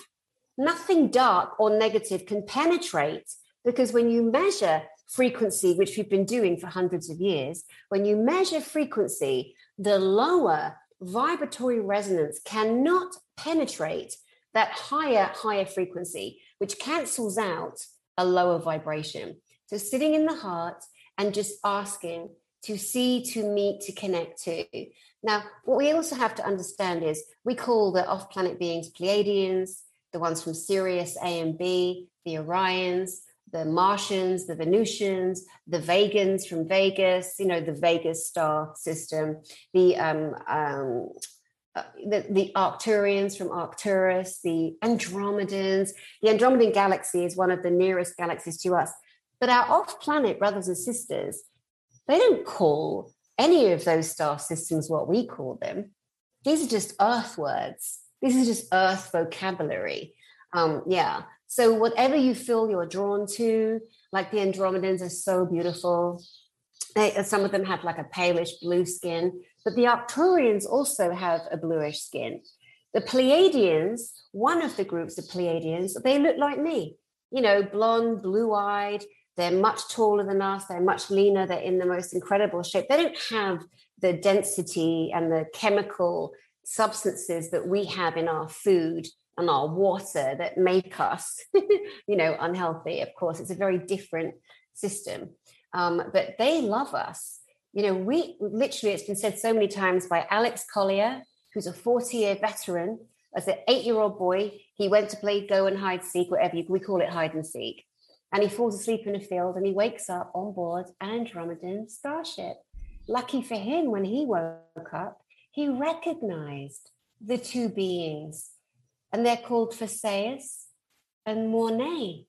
nothing dark or negative can penetrate because when you measure frequency, which we've been doing for hundreds of years, when you measure frequency, the lower vibratory resonance cannot penetrate that higher, higher frequency, which cancels out a lower vibration. So sitting in the heart and just asking to see, to meet, to connect to. Now, what we also have to understand is we call the off planet beings Pleiadians, the ones from Sirius A and B, the Orions, the Martians, the Venusians, the Vegans from Vegas, you know, the Vegas star system, the um, um, uh, the, the Arcturians from Arcturus, the Andromedans. The Andromedan galaxy is one of the nearest galaxies to us. But our off planet brothers and sisters, they don't call any of those star systems what we call them. These are just Earth words. This is just earth vocabulary. Um, yeah. So whatever you feel you're drawn to, like the Andromedans are so beautiful. They, uh, some of them have like a palish blue skin, but the Arcturians also have a bluish skin. The Pleiadians, one of the groups of Pleiadians, they look like me, you know, blonde, blue eyed. They're much taller than us. They're much leaner. They're in the most incredible shape. They don't have the density and the chemical substances that we have in our food and our water that make us, you know, unhealthy. Of course, it's a very different system. Um, but they love us. You know, we literally, it's been said so many times by Alex Collier, who's a 40 year veteran. As an eight year old boy, he went to play go and hide seek, whatever you, we call it hide and seek. And he falls asleep in a field and he wakes up on board an Andromedan starship. Lucky for him, when he woke up, he recognized the two beings, and they're called Vissaeus and Moraney.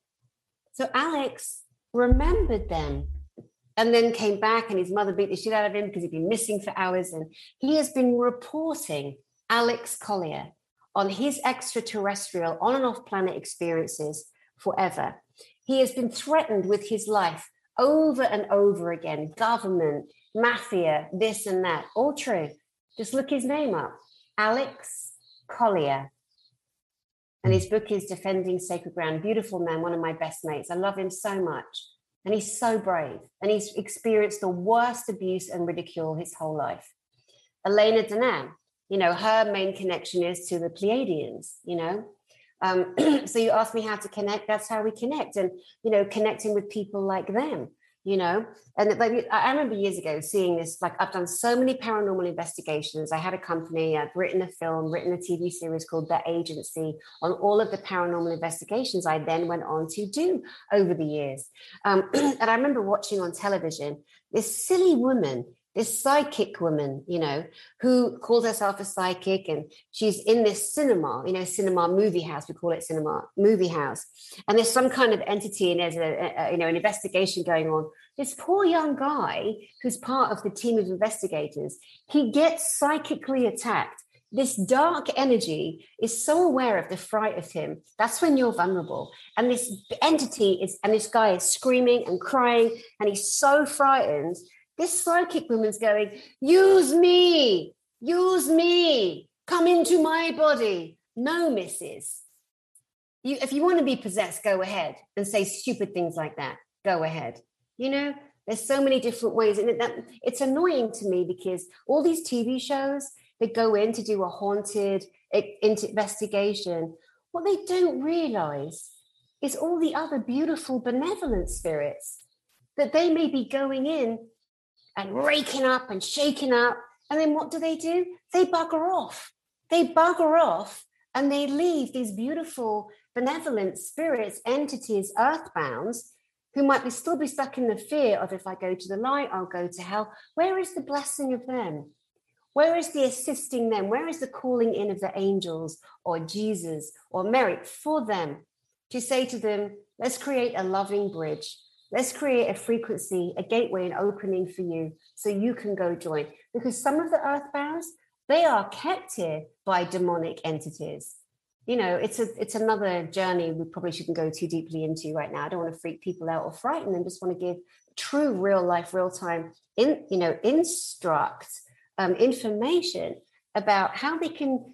So Alex remembered them and then came back, and his mother beat the shit out of him because he'd been missing for hours. And he has been reporting Alex Collier on his extraterrestrial on and off planet experiences forever. He has been threatened with his life over and over again government, mafia, this and that. All true. Just look his name up Alex Collier. And his book is Defending Sacred Ground. Beautiful man, one of my best mates. I love him so much. And he's so brave. And he's experienced the worst abuse and ridicule his whole life. Elena Danaan, you know, her main connection is to the Pleiadians, you know. Um, so you ask me how to connect, that's how we connect. And, you know, connecting with people like them you know? And like i remember years ago seeing this like i've done so many paranormal investigations. I had a company i've written a film written a tv series called the agency on all of the paranormal investigations i then went on to do over the years. Um, and i remember watching on television this silly woman this psychic woman, you know, who calls herself a psychic and she's in this cinema, you know, cinema movie house, we call it cinema movie house. And there's some kind of entity and there's a, a you know, an investigation going on. This poor young guy who's part of the team of investigators, he gets psychically attacked this dark energy is so aware of the fright of him. That's when you're vulnerable. And this entity is, and this guy is screaming and crying, and he's so frightened. This psychic woman's going, Use me, use me, come into my body. No, missus. You, if you want to be possessed, go ahead and say stupid things like that. Go ahead. You know, there's so many different ways. And that, it's annoying to me because all these TV shows, they go in to do a haunted investigation. What they don't realize is all the other beautiful, benevolent spirits that they may be going in and raking up and shaking up. And then what do they do? They bugger off. They bugger off and they leave these beautiful, benevolent spirits, entities, earthbounds, who might be still be stuck in the fear of if I go to the light, I'll go to hell. Where is the blessing of them? Where is the assisting them? Where is the calling in of the angels or Jesus or Mary for them to say to them, let's create a loving bridge. Let's create a frequency, a gateway, an opening for you so you can go join. Because some of the earthbounds, they are kept here by demonic entities. You know, it's a it's another journey we probably shouldn't go too deeply into right now. I don't want to freak people out or frighten them, just want to give true real life, real time in you know, instruct um, information about how they can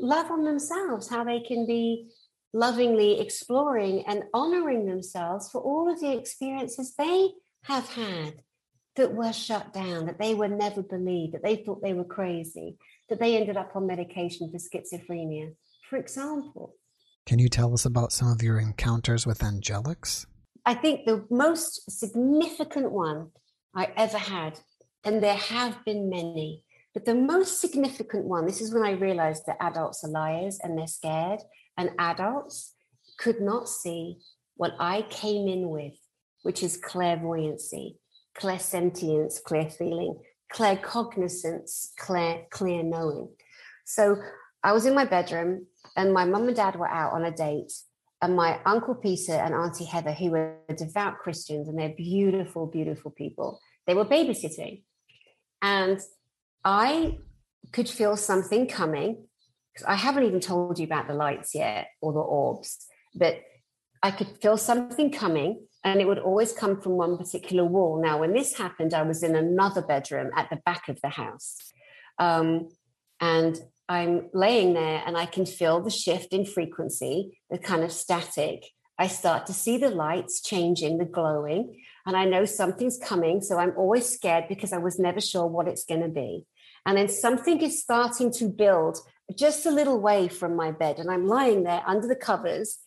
love on themselves, how they can be lovingly exploring and honoring themselves for all of the experiences they have had that were shut down, that they were never believed, that they thought they were crazy, that they ended up on medication for schizophrenia, for example. Can you tell us about some of your encounters with angelics? I think the most significant one I ever had and there have been many. But the most significant one, this is when I realized that adults are liars and they're scared, and adults could not see what I came in with, which is clairvoyancy, clairsentience, clear feeling, claircognizance, clear, clear knowing. So I was in my bedroom and my mum and dad were out on a date. And my uncle Peter and Auntie Heather, who were devout Christians and they're beautiful, beautiful people, they were babysitting. And I could feel something coming. I haven't even told you about the lights yet or the orbs, but I could feel something coming and it would always come from one particular wall. Now, when this happened, I was in another bedroom at the back of the house. Um, and I'm laying there and I can feel the shift in frequency, the kind of static. I start to see the lights changing, the glowing and I know something's coming. So I'm always scared because I was never sure what it's going to be. And then something is starting to build just a little way from my bed. And I'm lying there under the covers,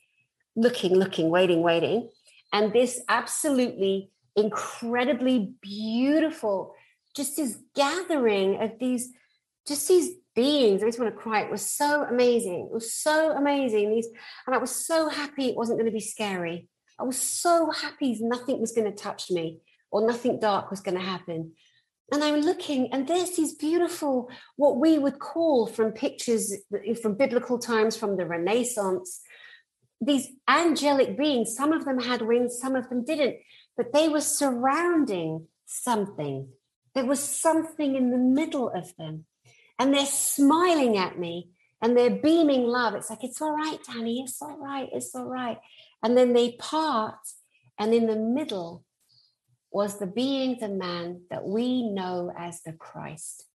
looking, looking, waiting, waiting. And this absolutely incredibly beautiful, just this gathering of these, just these beings. I just want to cry. It was so amazing. It was so amazing. These, and I was so happy it wasn't going to be scary. I was so happy nothing was going to touch me or nothing dark was going to happen. And I'm looking, and there's these beautiful, what we would call from pictures from biblical times, from the Renaissance, these angelic beings. Some of them had wings, some of them didn't, but they were surrounding something. There was something in the middle of them. And they're smiling at me and they're beaming love. It's like, it's all right, Danny, it's all right, it's all right. And then they part, and in the middle was the being, the man that we know as the Christ.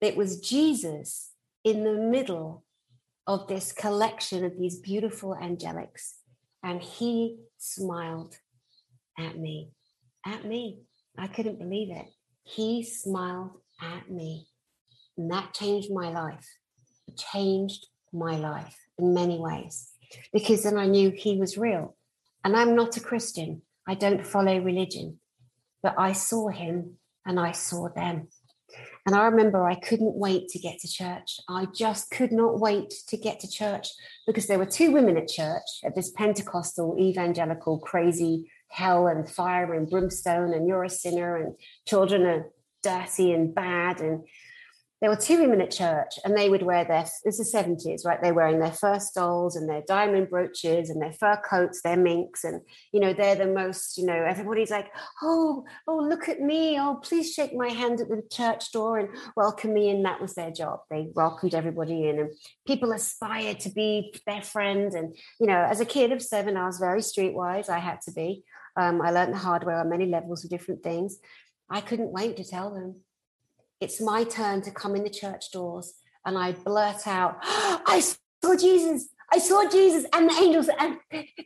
It was Jesus in the middle of this collection of these beautiful angelics, and he smiled at me. At me. I couldn't believe it. He smiled at me. And that changed my life. It changed my life in many ways because then I knew he was real. And I'm not a Christian, I don't follow religion, but I saw him and I saw them. And I remember I couldn't wait to get to church. I just could not wait to get to church because there were two women at church at this Pentecostal, evangelical, crazy hell and fire and brimstone, and you're a sinner, and children are dirty and bad. And there were two women at church and they would wear their this is the 70s right? They're wearing their fur stoles and their diamond brooches and their fur coats their minks and you know they're the most you know everybody's like oh oh look at me. Oh please shake my hand at the church door and welcome me. And that was their job. They welcomed everybody in and people aspired to be their friend. And you know as a kid of seven i was very streetwise. I had to be. Um, i learned the hard way on many levels of different things. I couldn't wait to tell them it's my turn to come in the church doors and I blurt out, I saw Jesus. I saw Jesus and the angels, and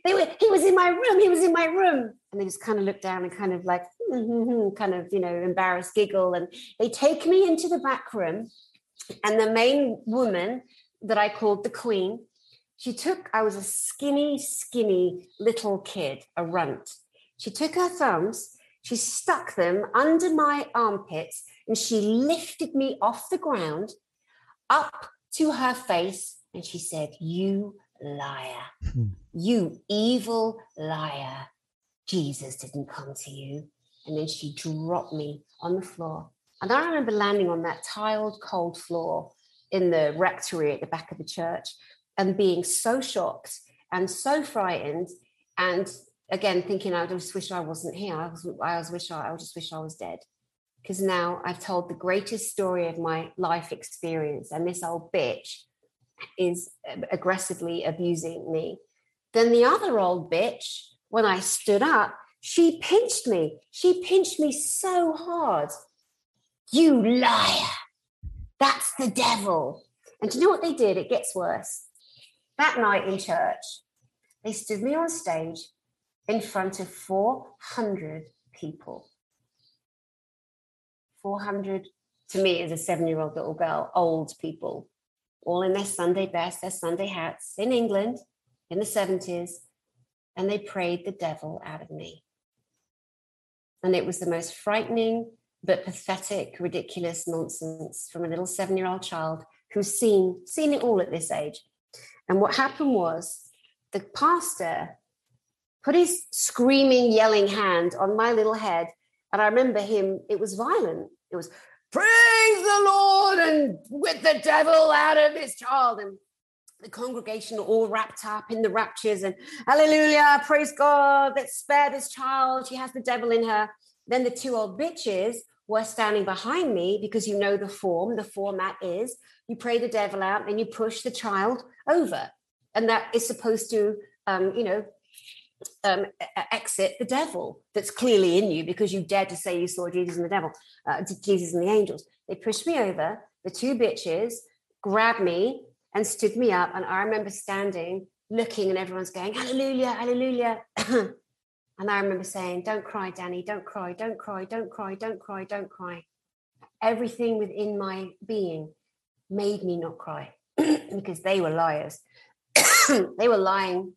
they were. He was in my room. He was in my room, and they just kind of look down and kind of like, kind of, you know, embarrassed giggle, and they take me into the back room, and the main woman that I called the Queen, she took. I was a skinny, skinny little kid, a runt. She took her thumbs, she stuck them under my armpits, and she lifted me off the ground up to her face and she said, You liar, hmm. you evil liar. Jesus didn't come to you. And then she dropped me on the floor. And I remember landing on that tiled, cold floor in the rectory at the back of the church and being so shocked and so frightened. And again, thinking, I just wish I wasn't here. I, was, I was wish I, I just wish I was dead because now I've told the greatest story of my life experience, and this old bitch is aggressively abusing me. Then the other old bitch, when I stood up, she pinched me. She pinched me so hard. You liar. That's the devil. And do you know what they did? It gets worse. That night in church, they stood me on stage in front of 400 people. 400 to me as a seven year old little girl, old people, all in their Sunday best, their Sunday hats in England in the 70s, and they prayed the devil out of me. And it was the most frightening but pathetic, ridiculous nonsense from a little seven year old child who's seen, seen it all at this age. And what happened was the pastor put his screaming, yelling hand on my little head. And I remember him, it was violent. It was praise the Lord and with the devil out of his child. And the congregation all wrapped up in the raptures and hallelujah, praise God, let's spare this child. She has the devil in her. Then the two old bitches were standing behind me because you know the form, the format is you pray the devil out and you push the child over. And that is supposed to, um, you know, um, exit the devil that's clearly in you because you dared to say you saw Jesus and the devil, uh, Jesus and the angels. They pushed me over. The two bitches grabbed me and stood me up. And I remember standing, looking, and everyone's going, Hallelujah, Hallelujah. and I remember saying, Don't cry, Danny, don't cry, don't cry, don't cry, don't cry, don't cry. Everything within my being made me not cry because they were liars. they were lying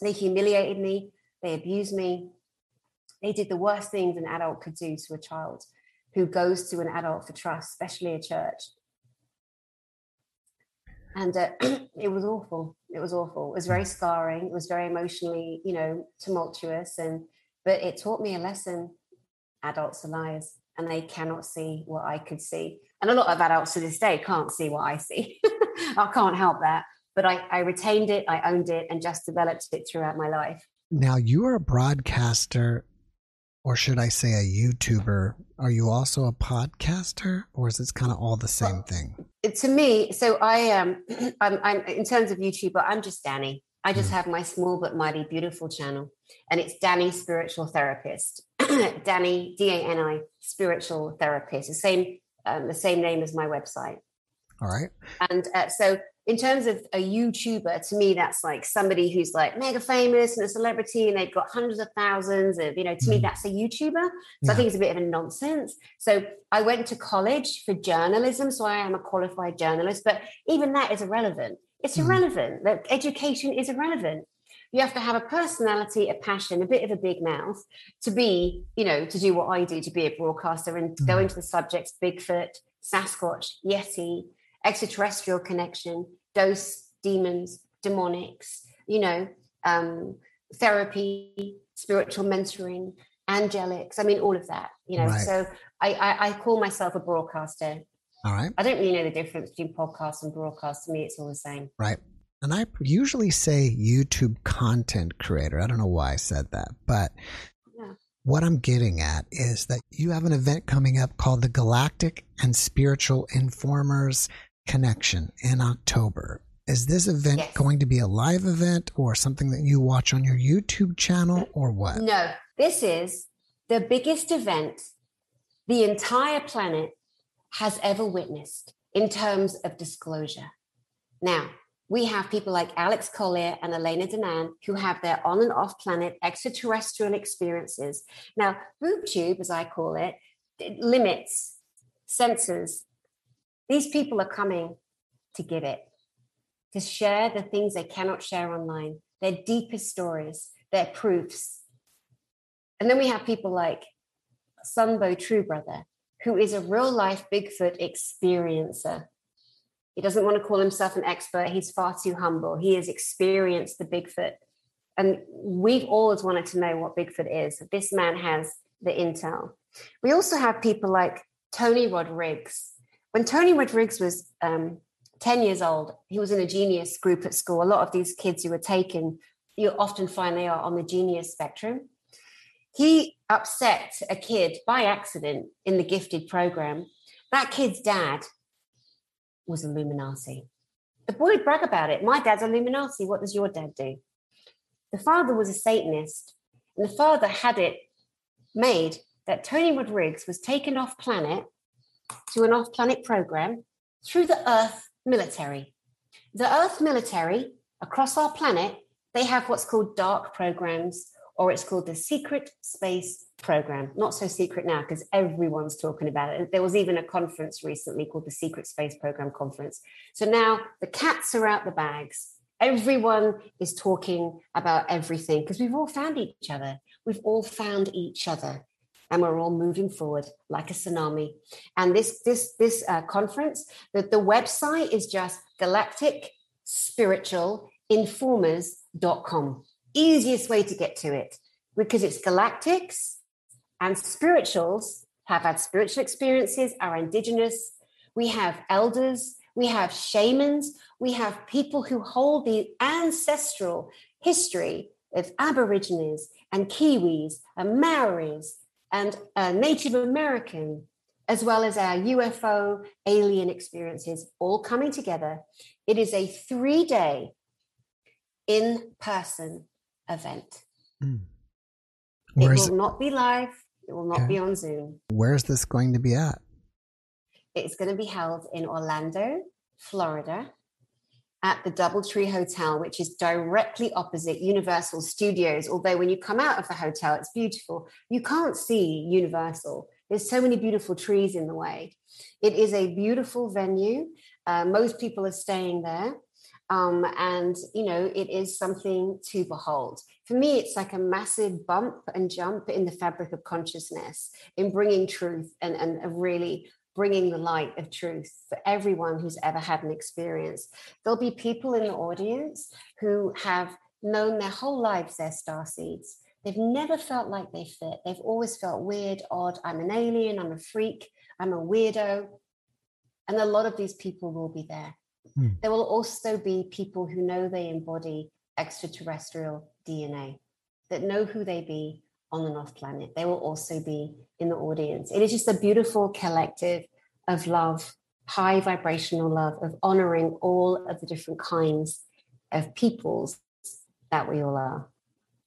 they humiliated me, they abused me. They did the worst things an adult could do to a child who goes to an adult for trust, especially a church. And uh, it was awful. It was awful. It was very scarring. It was very emotionally, you know, tumultuous. And but it taught me a lesson. Adults are liars, and they cannot see what I could see. And a lot of adults to this day can't see what I see. I can't help that but I, I retained it, I owned it, and just developed it throughout my life. Now, you are a broadcaster, or should I say a YouTuber? Are you also a podcaster, or is this kind of all the same thing? to me, so I am. Um, I'm, I'm in terms of YouTuber. I'm just Danny. I just mm. have my small but mighty beautiful channel, and it's Danny Spiritual Therapist. Danny D A N I Spiritual Therapist. The same, um, the same name as my website. All right. And uh, so in terms of a YouTuber, to me, that's like somebody who's like mega famous and a celebrity and they've got hundreds of thousands of, you know, to mm. me, that's a YouTuber. So yeah. I think it's a bit of a nonsense. So I went to college for journalism. So I am a qualified journalist, but even that is irrelevant. It's mm. irrelevant. That education is irrelevant. You have to have a personality, a passion, a bit of a big mouth to be, you know, to do what I do, to be a broadcaster and mm. go into the subjects Bigfoot, Sasquatch, Yeti, extraterrestrial connection, dose, demons, demonics, you know, um, therapy, spiritual mentoring, angelics. I mean, all of that, you know. Right. So I, I, I, call myself a broadcaster. All right. I don't really know the difference between podcast and broadcast. To me, it's all the same. Right. And I usually say YouTube content creator. I don't know why I said that, but Yeah. what I'm getting at is that you have an event coming up called the Galactic and Spiritual Informers Connection in October. Is this event Yes. going to be a live event or something that you watch on your YouTube channel or what? No, this is the biggest event the entire planet has ever witnessed in terms of disclosure. Now, we have people like Alex Collier and Elena Danaan who have their on and off planet extraterrestrial experiences. Now, BoobTube, as I call it, it limits, censors. These people are coming to give it, to share the things they cannot share online, their deepest stories, their proofs, and then we have people like Sunbow TrueBrother, who is a real life Bigfoot experiencer. He doesn't want to call himself an expert. He's far too humble. He has experienced the Bigfoot. And we've always wanted to know what Bigfoot is. This man has the intel. We also have people like Tony Rodriguez. When Tony Rodriguez was um, 10 years old, he was in a genius group at school. A lot of these kids who were taken, you often find they are on the genius spectrum he upset a kid by accident in the gifted program. That kid's dad was Illuminati. The boy would brag about it. My dad's Illuminati. What does your dad do? The father was a Satanist, and the father had it made that Tony Rodriguez was taken off planet to an off planet program through the Earth military. The Earth military across our planet, they have what's called dark programs or it's called the Secret Space Program. Not so secret now because everyone's talking about it. There was even a conference recently called the Secret Space Program Conference. So now the cats are out the bags. Everyone is talking about everything because we've all found each other. We've all found each other. And we're all moving forward like a tsunami. And this this this uh, conference, the, the website is just galactic spiritual informers.com easiest way to get to it because it's galactics and spirituals have had spiritual experiences, are indigenous. We have elders, we have shamans, we have people who hold the ancestral history of Aborigines and Kiwis and Maoris and uh, Native American, as well as our UFO alien experiences all coming together. It is a three day in person event. Mm. It will not be live. It will not be on Zoom. where's this going to be at? It's going to be held in Orlando, Florida, at the Doubletree Hotel, which is directly opposite Universal Studios. Although when you come out of the hotel, it's beautiful. You can't see Universal. There's so many beautiful trees in the way. It is a beautiful venue. Uh, most people are staying there. Um, and, you know, it is something to behold. For me, it's like a massive bump and jump in the fabric of consciousness, in bringing truth and, and a really bringing the light of truth for everyone who's ever had an experience. There'll be people in the audience who have known their whole lives they're star seeds. They've never felt like they fit. They've always felt weird, odd. I'm an alien, I'm a freak, I'm a weirdo. And a lot of these people will be there. Hmm. There will also be people who know they embody extraterrestrial DNA, that know who they be on and off planet. They will also be in the audience. It is just a beautiful collective of love, high vibrational love, of honoring all of the different kinds of peoples that we all are.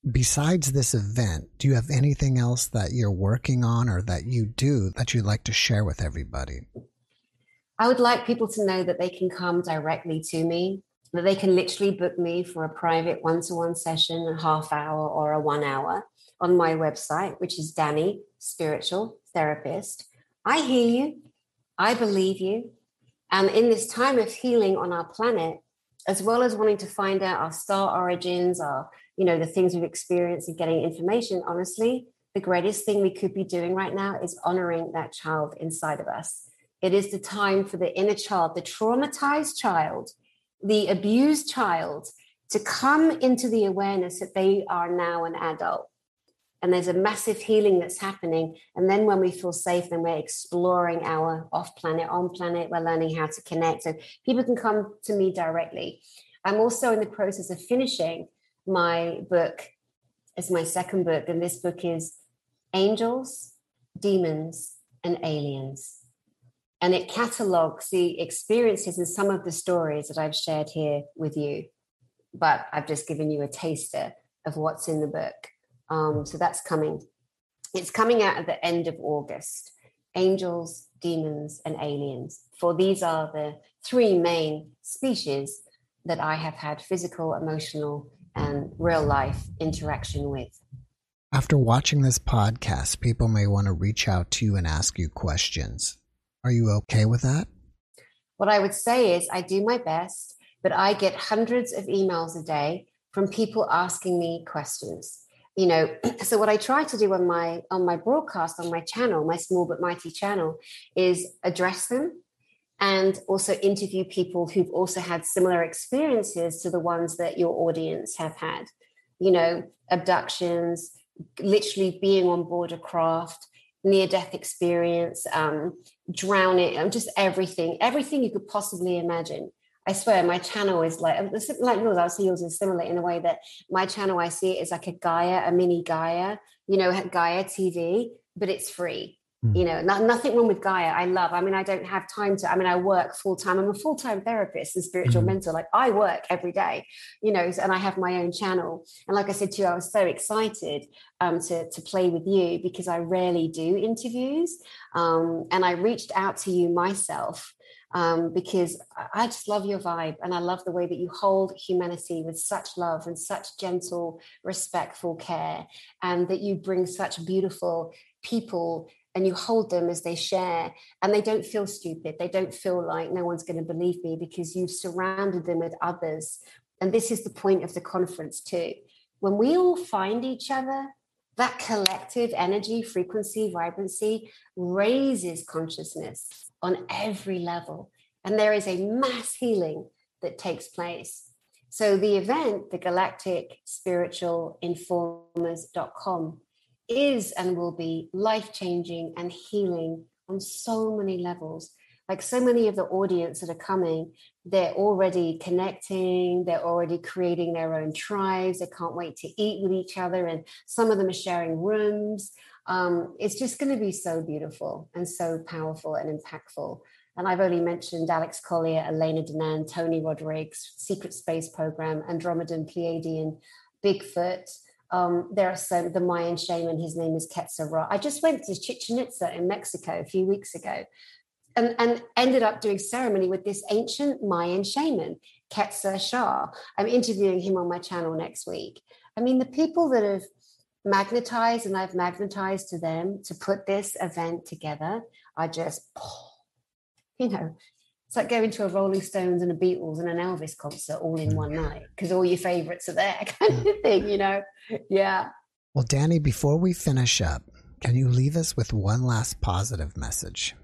Besides this event, do you have anything else that you're working on or that you do that you'd like to share with everybody? I would like people to know that they can come directly to me, that they can literally book me for a private one to one session, a half hour or a one hour on my website, which is Danny Spiritual Therapist. I hear you. I believe you. And in this time of healing on our planet, as well as wanting to find out our star origins, our, you know, the things we've experienced and getting information, honestly, the greatest thing we could be doing right now is honoring that child inside of us. It is the time for the inner child, the traumatized child, the abused child to come into the awareness that they are now an adult. And there's a massive healing that's happening. And then when we feel safe, then we're exploring our off planet, on planet, we're learning how to connect. So people can come to me directly. I'm also in the process of finishing my book. It's my second book, and this book is Angels, Demons, and Aliens. And it catalogs the experiences and some of the stories that I've shared here with you. But I've just given you a taster of what's in the book. Um, so that's coming. It's coming out at the end of August. Angels, demons, and aliens. For these are the three main species that I have had physical, emotional, and real life interaction with. After watching this podcast, people may want to reach out to you and ask you questions. Are you okay with that? What I would say is, I do my best, but I get hundreds of emails a day from people asking me questions. You know, so what I try to do on my on my broadcast on my channel, my small but mighty channel, is address them and also interview people who've also had similar experiences to the ones that your audience have had. You know, abductions, literally being on board a craft, near death experience, um, drowning, um, just everything, everything you could possibly imagine. I swear, my channel is like like yours. I'll see yours is similar in a way that my channel I see it is like a Gaia, a mini Gaia, you know, Gaia TV, but it's free you mm. know not, nothing wrong with gaia i love i mean i don't have time to i mean i work full time i'm a full time therapist and spiritual mm-hmm. mentor like i work every day you know and i have my own channel and like i said to you i was so excited um, to, to play with you because i rarely do interviews um, and i reached out to you myself um, because I just love your vibe and I love the way that you hold humanity with such love and such gentle, respectful care, and that you bring such beautiful people and you hold them as they share and they don't feel stupid. They don't feel like no one's going to believe me because you've surrounded them with others. And this is the point of the conference too. When we all find each other that collective energy frequency vibrancy raises consciousness on every level and there is a mass healing that takes place so the event the galactic spiritual informers.com is and will be life changing and healing on so many levels. Like so many of the audience that are coming, they're already connecting, they're already creating their own tribes, they can't wait to eat with each other, and some of them are sharing rooms. Um, it's just going to be so beautiful and so powerful and impactful. And I've only mentioned Alex Collier, Elena Danaan, Tony Rodriguez, Secret Space Program, Andromedan, Pleiadian, Bigfoot, um, there are some, the Mayan shaman, his name is Quetzalcoatl. I just went to Chichen Itza in Mexico a few weeks ago and, and ended up doing ceremony with this ancient Mayan shaman, Quetzal Shah. I'm interviewing him on my channel next week. I mean, the people that have magnetized and I've magnetized to them to put this event together I just, you know, it's like going to a Rolling Stones and a Beatles and an Elvis concert all in one mm. night because all your favorites are there, kind of mm. thing, you know? Yeah. Well, Danny, before we finish up, can you leave us with one last positive message?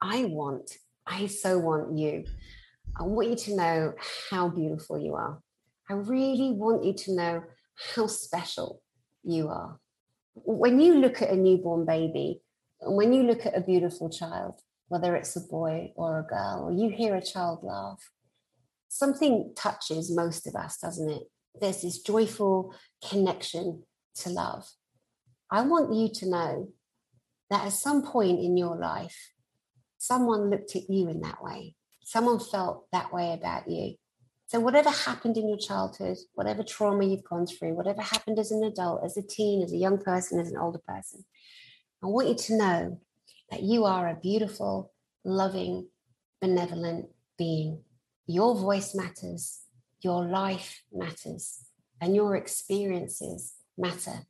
I want, I so want you. I want you to know how beautiful you are. I really want you to know how special you are. When you look at a newborn baby, and when you look at a beautiful child, whether it's a boy or a girl, or you hear a child laugh, something touches most of us, doesn't it? There's this joyful connection to love. I want you to know that at some point in your life, someone looked at you in that way. Someone felt that way about you. So, whatever happened in your childhood, whatever trauma you've gone through, whatever happened as an adult, as a teen, as a young person, as an older person, I want you to know that you are a beautiful, loving, benevolent being. Your voice matters, your life matters, and your experiences matter.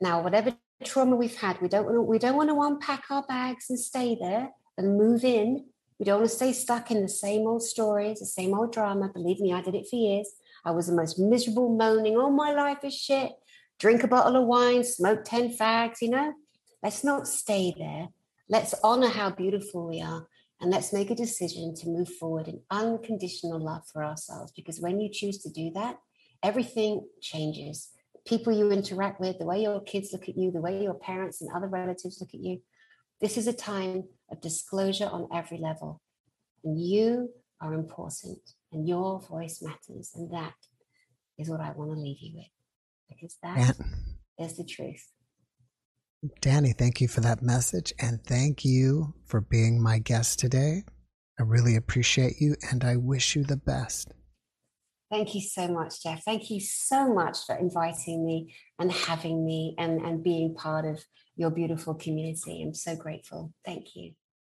Now, whatever trauma we've had, we don't want to, we don't want to unpack our bags and stay there and move in. We don't want to stay stuck in the same old stories, the same old drama. Believe me, I did it for years. I was the most miserable, moaning, "Oh, my life is shit." Drink a bottle of wine, smoke ten fags. You know, let's not stay there Let's honor how beautiful we are and let's make a decision to move forward in unconditional love for ourselves. Because when you choose to do that, everything changes. people you interact with, the way your kids look at you, the way your parents and other relatives look at you. This is a time of disclosure on every level. And you are important and your voice matters. And that is what I want to leave you with because that is the truth. Danny, thank you for that message and thank you for being my guest today. I really appreciate you and I wish you the best. Thank you so much, Jeff. Thank you so much for inviting me and having me and, and being part of your beautiful community. I'm so grateful. Thank you.